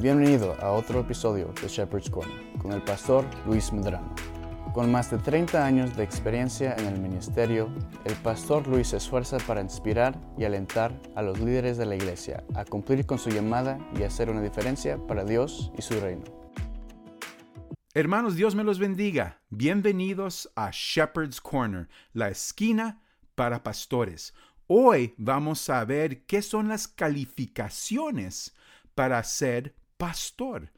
Bienvenido a otro episodio de Shepherd's Corner con el pastor Luis Medrano. Con más de 30 años de experiencia en el ministerio, el pastor Luis se esfuerza para inspirar y alentar a los líderes de la iglesia a cumplir con su llamada y hacer una diferencia para Dios y su reino. Hermanos, Dios me los bendiga. Bienvenidos a Shepherd's Corner, la esquina para pastores. Hoy vamos a ver qué son las calificaciones para ser pastor.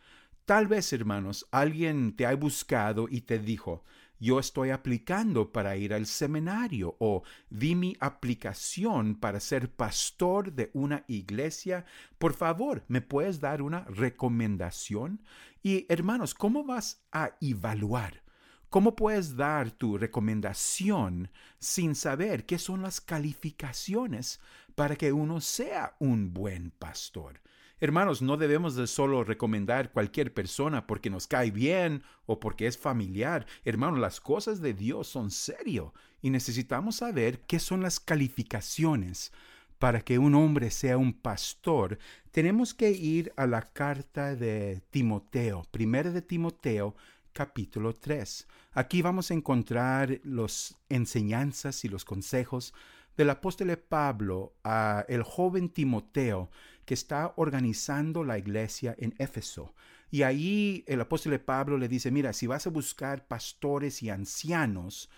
Tal vez, hermanos, alguien te ha buscado y te dijo, yo estoy aplicando para ir al seminario o vi mi aplicación para ser pastor de una iglesia. Por favor, ¿me puedes dar una recomendación? Y hermanos, ¿cómo vas a evaluar? ¿Cómo puedes dar tu recomendación sin saber qué son las calificaciones para que uno sea un buen pastor? Hermanos, no debemos de solo recomendar cualquier persona porque nos cae bien o porque es familiar. Hermanos, las cosas de Dios son serio y necesitamos saber qué son las calificaciones para que un hombre sea un pastor. Tenemos que ir a la carta de Timoteo, primera de Timoteo, capítulo 3. Aquí vamos a encontrar las enseñanzas y los consejos del apóstol Pablo a el joven Timoteo que está organizando la iglesia en Éfeso. Y ahí el apóstol Pablo le dice, mira, si vas a buscar pastores y ancianos,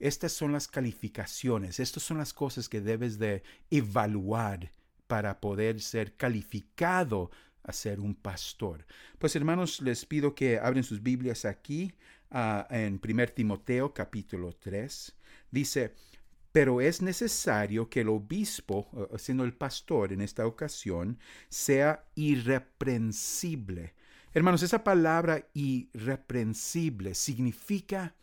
estas son las calificaciones, estas son las cosas que debes de evaluar para poder ser calificado a ser un pastor. Pues hermanos, les pido que abren sus Biblias aquí uh, en 1 Timoteo capítulo 3. Dice, pero es necesario que el obispo, siendo el pastor en esta ocasión, sea irreprensible. Hermanos, esa palabra irreprensible significa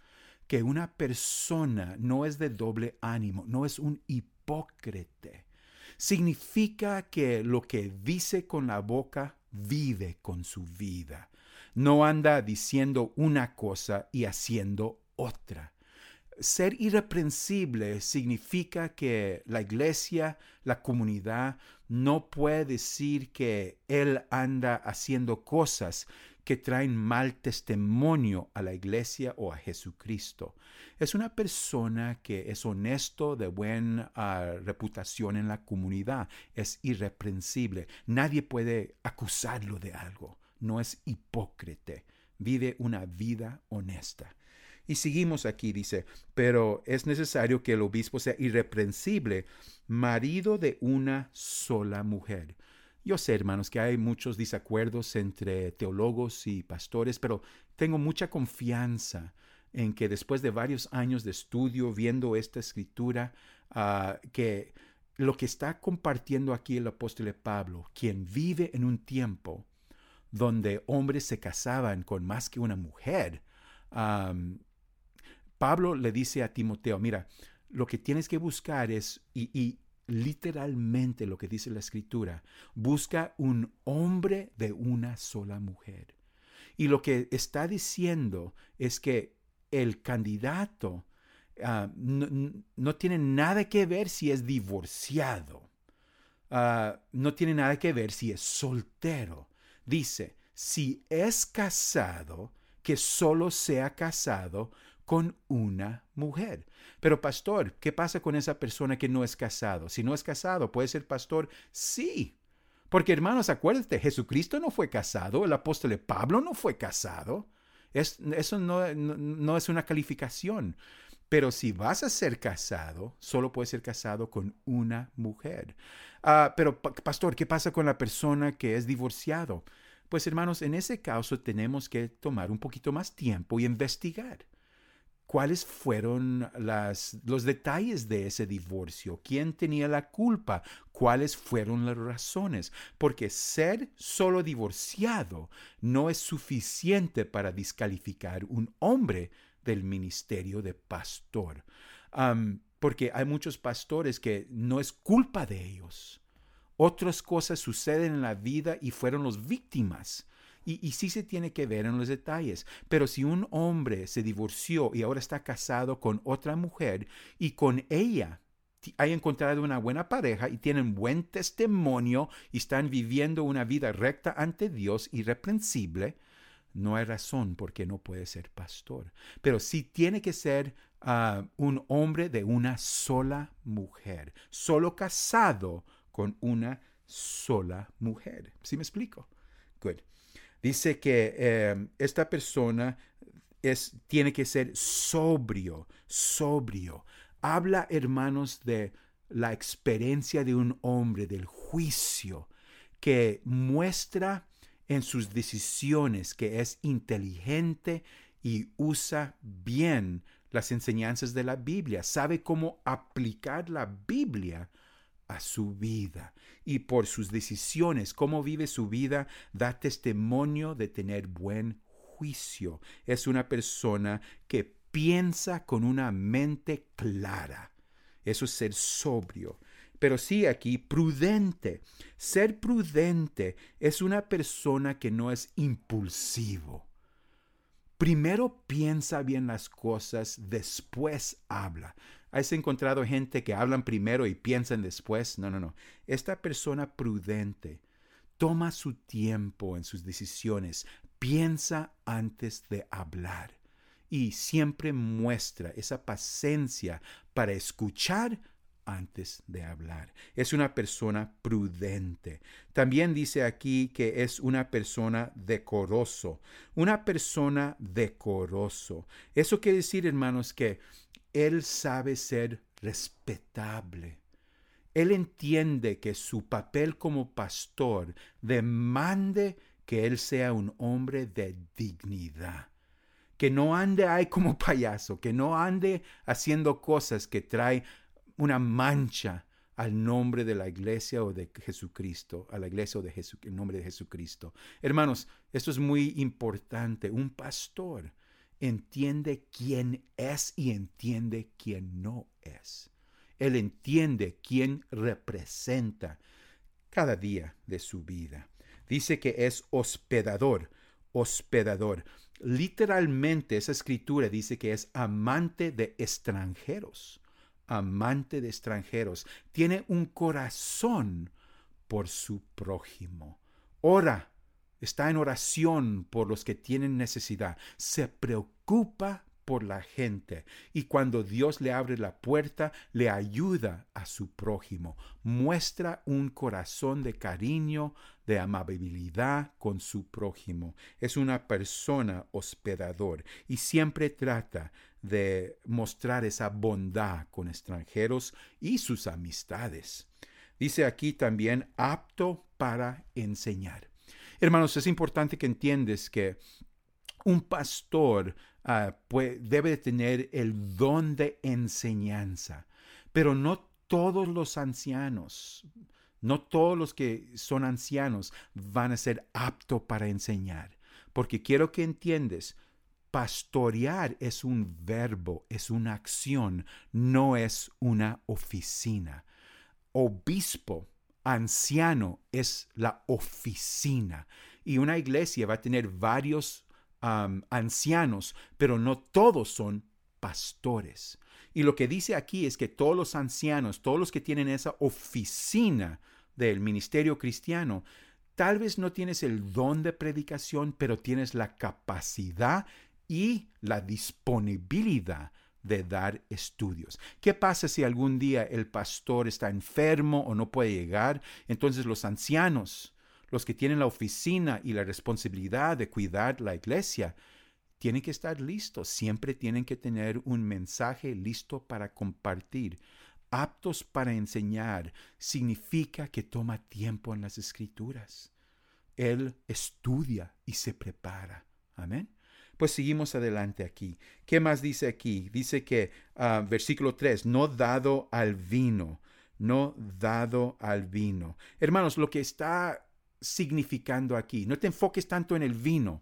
que una persona no es de doble ánimo, no es un hipócrita. Significa que lo que dice con la boca vive con su vida. No anda diciendo una cosa y haciendo otra. Ser irreprensible significa que la iglesia, la comunidad, no puede decir que él anda haciendo cosas que traen mal testimonio a la iglesia o a Jesucristo. Es una persona que es honesto, de buena ah, reputación en la comunidad, es irreprensible. Nadie puede acusarlo de algo. No es hipócrita. Vive una vida honesta. Y seguimos aquí, dice, pero es necesario que el obispo sea irreprensible, marido de una sola mujer. Yo sé, hermanos, que hay muchos desacuerdos entre teólogos y pastores, pero tengo mucha confianza en que después de varios años de estudio, viendo esta escritura, ah, que lo que está compartiendo aquí el apóstol Pablo, quien vive en un tiempo donde hombres se casaban con más que una mujer, Pablo le dice a Timoteo, mira, lo que tienes que buscar es, y, literalmente lo que dice la escritura, busca un hombre de una sola mujer. Y lo que está diciendo es que el candidato ah, no, tiene nada que ver si es divorciado, ah, no tiene nada que ver si es soltero. Dice, si es casado, que solo sea casado con una mujer. Pero pastor, ¿qué pasa con esa persona que no es casado? Si no es casado, ¿puede ser pastor? Sí. Porque hermanos, acuérdate, Jesucristo no fue casado, el apóstol Pablo no fue casado. Es, eso no, no, es una calificación. Pero si vas a ser casado, solo puedes ser casado con una mujer. Ah, pero, pastor, ¿qué pasa con la persona que es divorciado? Pues hermanos, en ese caso tenemos que tomar un poquito más tiempo y investigar cuáles fueron los detalles de ese divorcio, quién tenía la culpa, cuáles fueron las razones, porque ser solo divorciado no es suficiente para descalificar un hombre del ministerio de pastor, porque hay muchos pastores que no es culpa de ellos. Otras cosas suceden en la vida y fueron los víctimas y, sí se tiene que ver en los detalles. Pero si un hombre se divorció y ahora está casado con otra mujer y con ella hay encontrado una buena pareja y tienen buen testimonio y están viviendo una vida recta ante Dios irreprensible, no hay razón por qué no puede ser pastor. Pero sí tiene que ser ah, un hombre de una sola mujer, solo casado con una sola mujer. ¿Sí me explico? Good. Dice que eh, esta persona es, tiene que ser sobrio, sobrio. Habla, hermanos, de la experiencia de un hombre, del juicio, que muestra en sus decisiones que es inteligente y usa bien las enseñanzas de la Biblia, sabe cómo aplicar la Biblia a su vida y por sus decisiones, cómo vive su vida, da testimonio de tener buen juicio. Es una persona que piensa con una mente clara. Eso es ser sobrio. Pero sí aquí, prudente. Ser prudente es una persona que no es impulsivo. Primero piensa bien las cosas, después habla. ¿Has encontrado gente que hablan primero y piensan después? No, no, no. Esta persona prudente toma su tiempo en sus decisiones, piensa antes de hablar y siempre muestra esa paciencia para escuchar antes de hablar. Es una persona prudente. También dice aquí que es una persona decoroso. Una persona decoroso. Eso quiere decir, hermanos, que él sabe ser respetable. Él entiende que su papel como pastor demande que él sea un hombre de dignidad que no ande ahí como payaso, que no ande haciendo cosas que trae una mancha al nombre de la iglesia o de Jesucristo, a la iglesia o de Jesu, el nombre de Jesucristo. Hermanos, esto es muy importante. Un pastor entiende quién es y entiende quién no es. Él entiende quién representa cada día de su vida. Dice que es hospedador, hospedador. Literalmente esa escritura dice que es amante de extranjeros amante de extranjeros, tiene un corazón por su prójimo. Ora, está en oración por los que tienen necesidad, se preocupa por la gente y cuando Dios le abre la puerta, le ayuda a su prójimo, muestra un corazón de cariño, de amabilidad con su prójimo. Es una persona hospedador y siempre trata de mostrar esa bondad con extranjeros y sus amistades. Dice aquí también apto para enseñar. Hermanos, es importante que entiendes que un pastor uh, debe tener el don de enseñanza, pero no todos los ancianos, no todos los que son ancianos van a ser aptos para enseñar, porque quiero que entiendes, pastorear es un verbo, es una acción, no es una oficina. Obispo, anciano es la oficina. Y una iglesia va a tener varios ancianos, pero no todos son pastores. Y lo que dice aquí es que todos los ancianos, todos los que tienen esa oficina del ministerio cristiano, tal vez no tienes el don de predicación, pero tienes la capacidad y la disponibilidad de dar estudios. ¿Qué pasa si algún día el pastor está enfermo o no puede llegar? Entonces los ancianos, los que tienen la oficina y la responsabilidad de cuidar la iglesia, tienen que estar listos, siempre tienen que tener un mensaje listo para compartir. Aptos para enseñar significa que toma tiempo en las escrituras. Él estudia y se prepara. Amén. Pues seguimos adelante aquí. ¿Qué más dice aquí? Dice que, uh, versículo 3, no dado al vino, no dado al vino. Hermanos, lo que está significando aquí. No te enfoques tanto en el vino.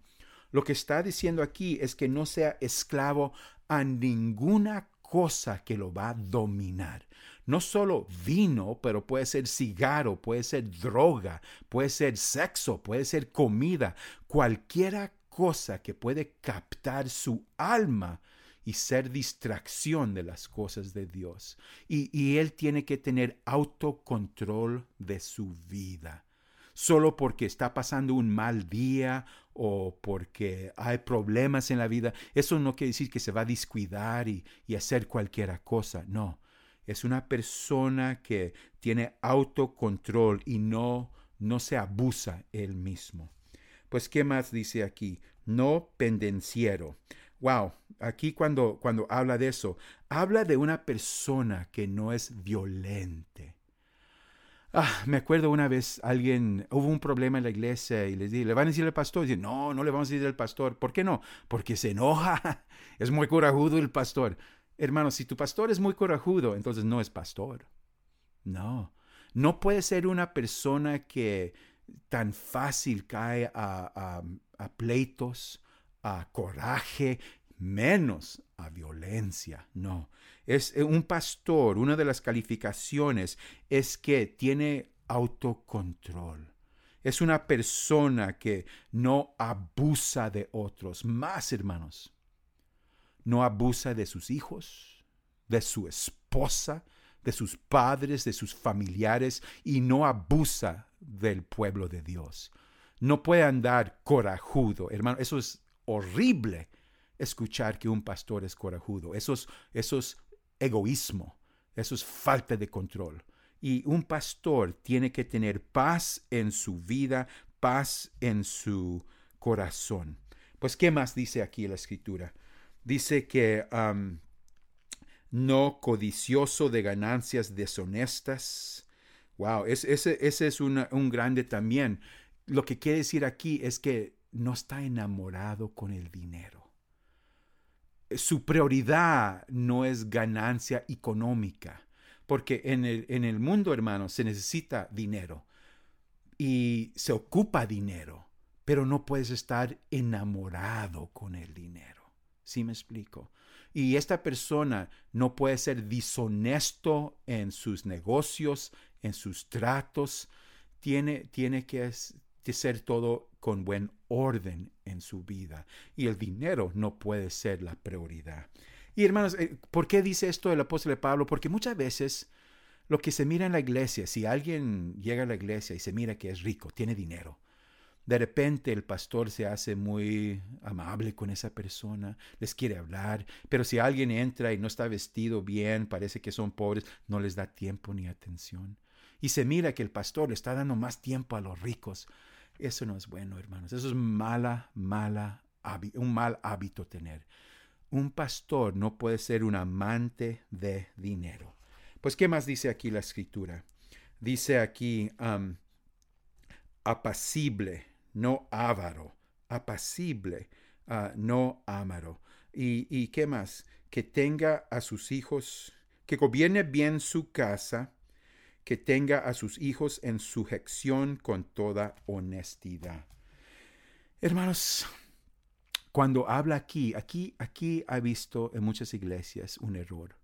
Lo que está diciendo aquí es que no sea esclavo a ninguna cosa que lo va a dominar. No solo vino, pero puede ser cigarro, puede ser droga, puede ser sexo, puede ser comida, cualquiera cosa que puede captar su alma y ser distracción de las cosas de Dios. Y, y él tiene que tener autocontrol de su vida. Solo porque está pasando un mal día o porque hay problemas en la vida, eso no quiere decir que se va a descuidar y, y hacer cualquier cosa. No, es una persona que tiene autocontrol y no, no se abusa él mismo. Pues, ¿qué más dice aquí? No pendenciero. Wow, aquí cuando, cuando habla de eso, habla de una persona que no es violente. Ah, me acuerdo una vez alguien, hubo un problema en la iglesia y les dije, ¿le van a decir al pastor? No, no le vamos a decir al pastor. ¿Por qué no? Porque se enoja. Es muy corajudo el pastor. Hermano, si tu pastor es muy corajudo, entonces no es pastor. No, no puede ser una persona que tan fácil cae a, pleitos, a coraje, menos a violencia. No, es eh, un pastor, una de las calificaciones es que tiene autocontrol. Es una persona que no abusa de otros. Más, hermanos, no abusa de sus hijos, de su esposa, de sus padres, de sus familiares y no abusa del pueblo de Dios. No puede andar corajudo, hermano. Eso es horrible escuchar que un pastor es corajudo. Eso es, eso es egoísmo. Eso es falta de control. Y un pastor tiene que tener paz en su vida, paz en su corazón. Pues, ¿qué más dice aquí la escritura? Dice que no codicioso de ganancias deshonestas. Wow, ese, es un grande también. Lo que quiere decir aquí es que no está enamorado con el dinero. Su prioridad no es ganancia económica, porque en el, en el mundo, hermano, se necesita dinero y se ocupa dinero, pero no puedes estar enamorado con el dinero. ¿Sí me explico? Y esta persona no puede ser dishonesto en sus negocios, en sus tratos. Tiene, tiene que, ser todo con buen orden en su vida. Y el dinero no puede ser la prioridad. Y hermanos, eh, ¿por qué dice esto el apóstol Pablo? Porque muchas veces lo que se mira en la iglesia, si alguien llega a la iglesia y se mira que es rico, tiene dinero, de repente el pastor se hace muy amable con esa persona, les quiere hablar, pero si alguien entra y no está vestido bien, parece que son pobres, no les da tiempo ni atención. Y se mira que el pastor le está dando más tiempo a los ricos. Eso no es bueno, hermanos. Eso es mala, mala, un mal hábito tener. Un pastor no puede ser un amante de dinero. Pues, ¿qué más dice aquí la escritura? Dice aquí, apacible, no avaro, apacible, ah, no amaro. ¿Y, ¿Y qué más? Que tenga a sus hijos, que gobierne bien su casa, que tenga a sus hijos en sujeción con toda honestidad. Hermanos, cuando habla aquí, aquí, aquí ha visto en muchas iglesias un error.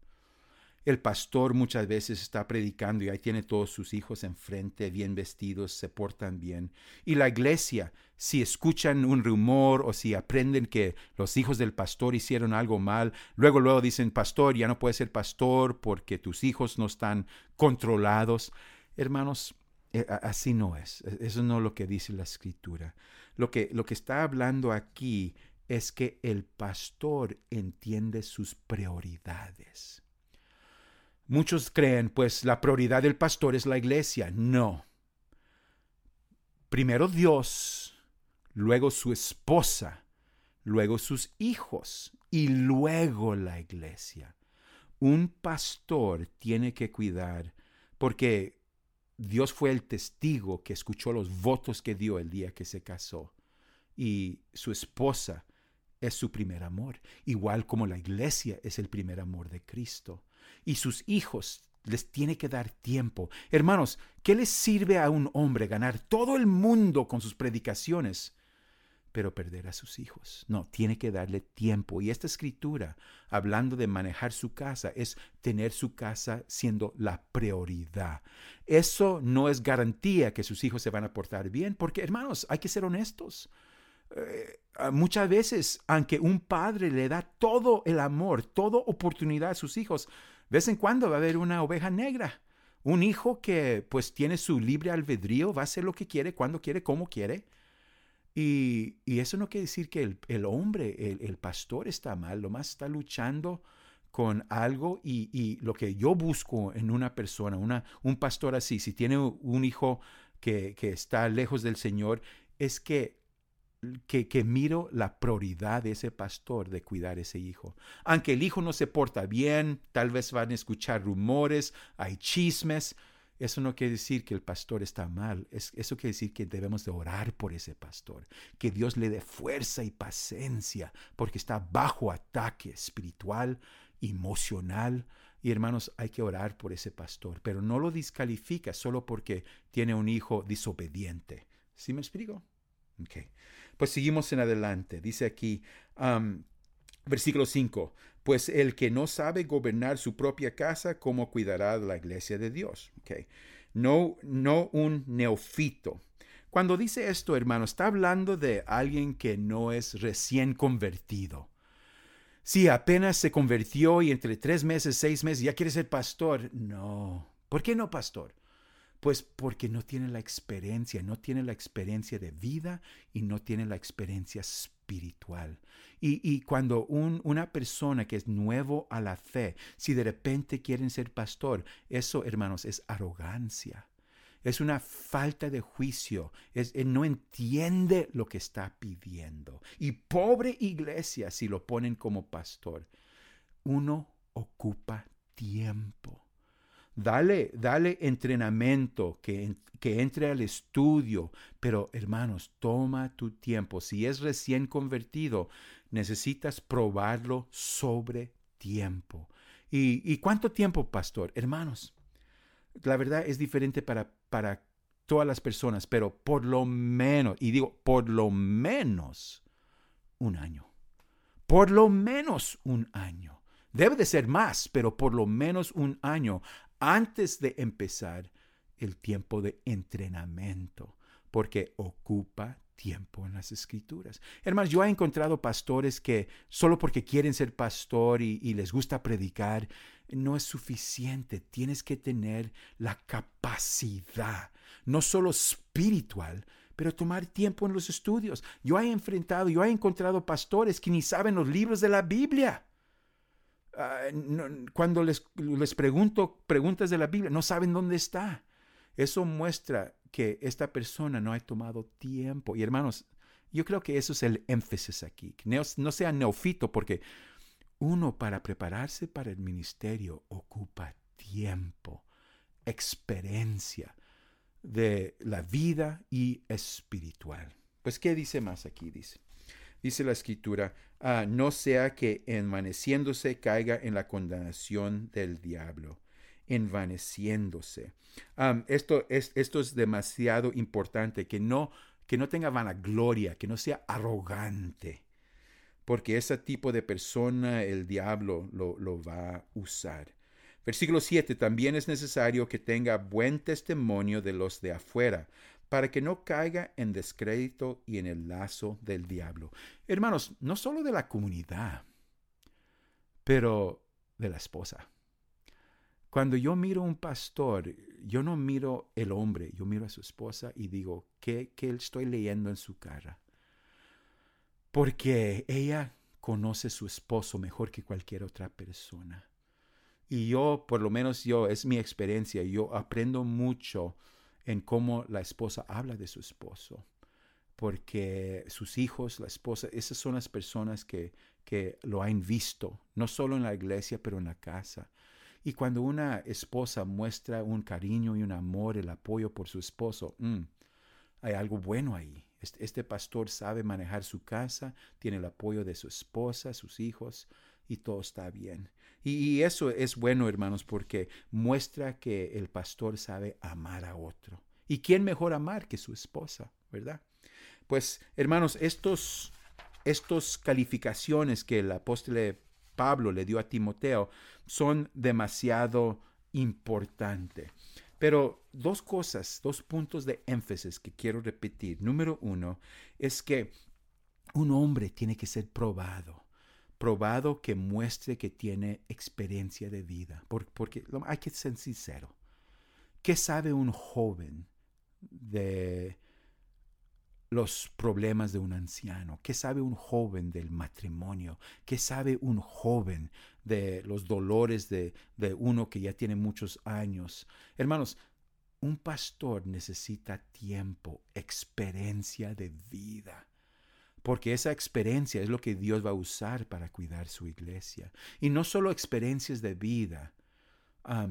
El pastor muchas veces está predicando y ahí tiene todos sus hijos enfrente, bien vestidos, se portan bien. Y la iglesia, si escuchan un rumor o si aprenden que los hijos del pastor hicieron algo mal, luego luego dicen, pastor, ya no puedes ser pastor porque tus hijos no están controlados. Hermanos, eh, así no es. E, eso no es lo que dice la escritura. Lo que, lo que está hablando aquí es que el pastor entiende sus prioridades. Muchos creen, pues la prioridad del pastor es la iglesia. No. Primero Dios, luego su esposa, luego sus hijos y luego la iglesia. Un pastor tiene que cuidar porque Dios fue el testigo que escuchó los votos que dio el día que se casó. Y su esposa es su primer amor, igual como la iglesia es el primer amor de Cristo y sus hijos les tiene que dar tiempo. Hermanos, ¿qué les sirve a un hombre ganar todo el mundo con sus predicaciones, pero perder a sus hijos? No, tiene que darle tiempo. Y esta escritura, hablando de manejar su casa, es tener su casa siendo la prioridad. Eso no es garantía que sus hijos se van a portar bien, porque hermanos, hay que ser honestos. Eh, muchas veces, aunque un padre le da todo el amor, toda oportunidad a sus hijos, vez en cuando va a haber una oveja negra. Un hijo que pues tiene su libre albedrío, va a hacer lo que quiere, cuando quiere, como quiere. Y, eso no quiere decir que el, hombre, el, pastor está mal, lo más está luchando con algo y, lo que yo busco en una persona, una, un pastor así, si tiene un hijo que, que está lejos del Señor, es que que, miro la prioridad de ese pastor de cuidar ese hijo. Aunque el hijo no se porta bien, tal vez van a escuchar rumores, hay chismes. Eso no quiere decir que el pastor está mal. eso quiere decir que debemos de orar por ese pastor. Que Dios le dé fuerza y paciencia porque está bajo ataque espiritual, emocional. Y hermanos, hay que orar por ese pastor, pero no lo descalifica solo porque tiene un hijo desobediente. ¿Sí me explico? Okay. Pues seguimos en adelante. Dice aquí, versículo 5, pues el que no sabe gobernar su propia casa, ¿cómo cuidará la iglesia de Dios? Okay. No, no un neofito. Cuando dice esto, hermano, está hablando de alguien que no es recién convertido. Si apenas se convirtió y entre tres meses, seis meses ya quiere ser pastor. No. ¿Por qué no pastor? Pues porque no tiene la experiencia, no tiene la experiencia de vida y no tiene la experiencia espiritual. Y, cuando una persona que es nuevo a la fe, si de repente quieren ser pastor, eso, hermanos, es arrogancia. Es una falta de juicio. Es, no entiende lo que está pidiendo. Y pobre iglesia si lo ponen como pastor. Uno ocupa tiempo. Dale, dale entrenamiento, que, entre al estudio. Pero hermanos, toma tu tiempo. Si es recién convertido, necesitas probarlo sobre tiempo. ¿Y, y cuánto tiempo, pastor? Hermanos, la verdad es diferente para, para todas las personas, pero por lo menos, y digo, por lo menos un año. Por lo menos un año. Debe de ser más, pero por lo menos un año antes de empezar el tiempo de entrenamiento, porque ocupa tiempo en las escrituras. Hermanos, yo he encontrado pastores que solo porque quieren ser pastor y, les gusta predicar, no es suficiente. Tienes que tener la capacidad, no solo espiritual, pero tomar tiempo en los estudios. Yo he enfrentado, yo he encontrado pastores que ni saben los libros de la Biblia. Ah, cuando les, les pregunto preguntas de la Biblia, no saben dónde está. Eso muestra que esta persona no ha tomado tiempo. Y hermanos, yo creo que eso es el énfasis aquí. No, no sea neofito, porque uno para prepararse para el ministerio ocupa tiempo, experiencia de la vida y espiritual. Pues, ¿qué dice más aquí? Dice, dice la escritura, ah, no sea que envaneciéndose caiga en la condenación del diablo, envaneciéndose. esto, es, esto es demasiado importante, que no, que no tenga vanagloria, que no sea arrogante, porque ese tipo de persona el diablo lo, lo va a usar. Versículo 7. También es necesario que tenga buen testimonio de los de afuera, para que no caiga en descrédito y en el lazo del diablo. Hermanos, no solo de la comunidad, pero de la esposa. Cuando yo miro a un pastor, yo no miro el hombre, yo miro a su esposa y digo, ¿qué, qué estoy leyendo en su cara? Porque ella conoce a su esposo mejor que cualquier otra persona. Y yo, por lo menos yo, es mi experiencia, yo aprendo mucho en cómo la esposa habla de su esposo, porque sus hijos, la esposa, esas son las personas que, que lo han visto, no solo en la iglesia, pero en la casa. Y cuando una esposa muestra un cariño y un amor, el apoyo por su esposo, mm, hay algo bueno ahí. Este, este, pastor sabe manejar su casa, tiene el apoyo de su esposa, sus hijos, y todo está bien. Y, eso es bueno, hermanos, porque muestra que el pastor sabe amar a otro. ¿Y quién mejor amar que su esposa, verdad? Pues, hermanos, estos, estos calificaciones que el apóstol Pablo le dio a Timoteo son demasiado importantes. Pero dos cosas, dos puntos de énfasis que quiero repetir. Número uno es que un hombre tiene que ser probado, probado que muestre que tiene experiencia de vida, porque, hay que ser sincero. ¿Qué sabe un joven de los problemas de un anciano? ¿Qué sabe un joven del matrimonio? ¿Qué sabe un joven de los dolores de, de, uno que ya tiene muchos años? Hermanos, un pastor necesita tiempo, experiencia de vida. Porque esa experiencia es lo que Dios va a usar para cuidar su iglesia. Y no solo experiencias de vida,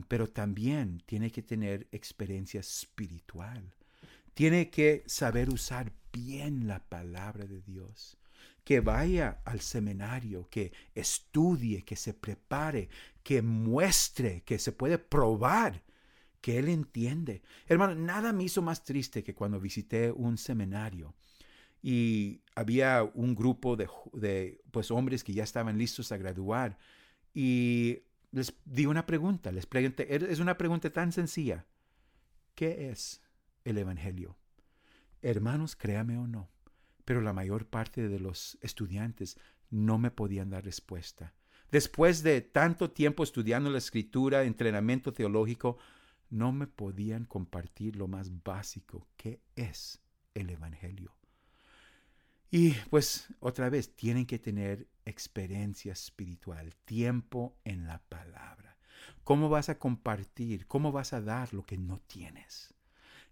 pero también tiene que tener experiencia espiritual. Tiene que saber usar bien la palabra de Dios. Que vaya al seminario, que estudie, que se prepare, que muestre, que se puede probar que él entiende. Hermano, nada me hizo más triste que cuando visité un seminario y había un grupo de, pues, hombres que ya estaban listos a graduar y les di una pregunta, les pregunté, es una pregunta tan sencilla. ¿Qué es el Evangelio? Hermanos, créame o no, pero la mayor parte de los estudiantes no me podían dar respuesta. Después de tanto tiempo estudiando la escritura, entrenamiento teológico, no me podían compartir lo más básico, ¿qué es el Evangelio? Y pues otra vez, tienen que tener experiencia espiritual, tiempo en la palabra. ¿Cómo vas a compartir? ¿Cómo vas a dar lo que no tienes?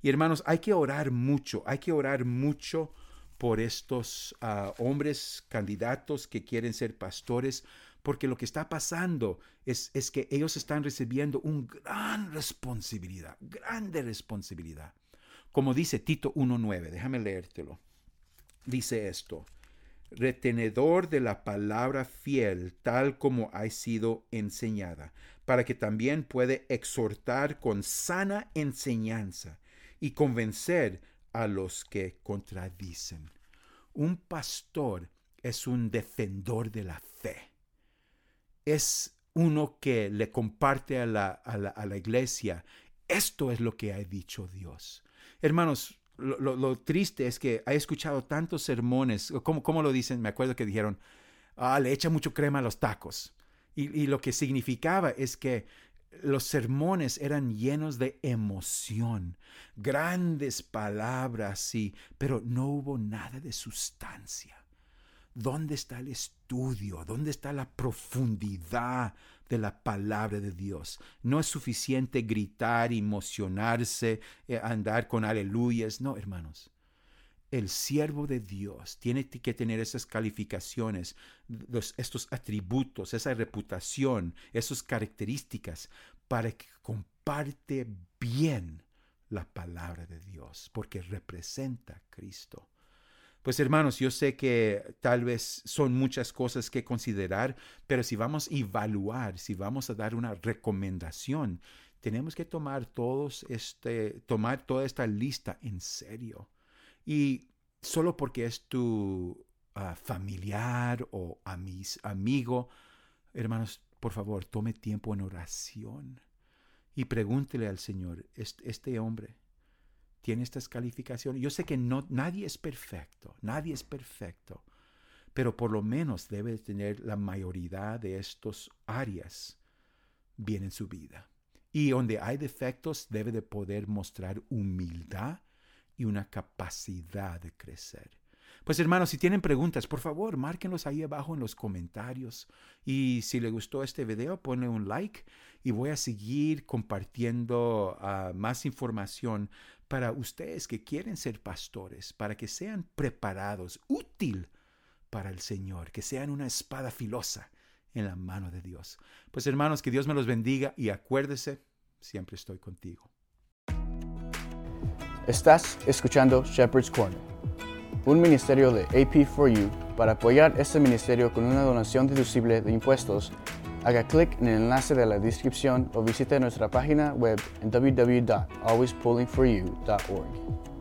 Y hermanos, hay que orar mucho, hay que orar mucho por estos ah, hombres candidatos que quieren ser pastores, porque lo que está pasando es, es que ellos están recibiendo una gran responsabilidad, grande responsabilidad. Como dice Tito 1.9, déjame leértelo dice esto, retenedor de la palabra fiel tal como ha sido enseñada, para que también puede exhortar con sana enseñanza y convencer a los que contradicen. Un pastor es un defensor de la fe. Es uno que le comparte a la, a la, a la iglesia. Esto es lo que ha dicho Dios. Hermanos, lo, triste es que he escuchado tantos sermones, como, como lo dicen, me acuerdo que dijeron, ah, le echa mucho crema a los tacos. Y, y, lo que significaba es que los sermones eran llenos de emoción, grandes palabras, sí, pero no hubo nada de sustancia. ¿Dónde está el estudio? ¿Dónde está la profundidad de la palabra de Dios? No es suficiente gritar, emocionarse, eh, andar con aleluyas. No, hermanos. El siervo de Dios tiene que tener esas calificaciones, estos atributos, esa reputación, esas características para que comparte bien la palabra de Dios, porque representa a Cristo. Pues hermanos, yo sé que tal vez son muchas cosas que considerar, pero si vamos a evaluar, si vamos a dar una recomendación, tenemos que tomar todos este, tomar toda esta lista en serio. Y solo porque es tu ah, familiar o amigo, hermanos, por favor, tome tiempo en oración y pregúntele al Señor, este hombre, tiene estas calificaciones. Yo sé que no, nadie es perfecto, nadie es perfecto, pero por lo menos debe tener la mayoría de estos áreas bien en su vida. Y donde hay defectos debe de poder mostrar humildad y una capacidad de crecer. Pues hermanos, si tienen preguntas, por favor, márquenlos ahí abajo en los comentarios. Y si les gustó este video, ponle un like y voy a seguir compartiendo ah, más información para ustedes que quieren ser pastores, para que sean preparados, útil para el Señor, que sean una espada filosa en la mano de Dios. Pues hermanos, que Dios me los bendiga y acuérdese, siempre estoy contigo. Estás escuchando Shepherd's Corner, un ministerio de AP4U. Para apoyar este ministerio con una donación deducible de impuestos, Haga clic en el enlace de la descripción o visite nuestra página web en www.alwayspullingforyou.org.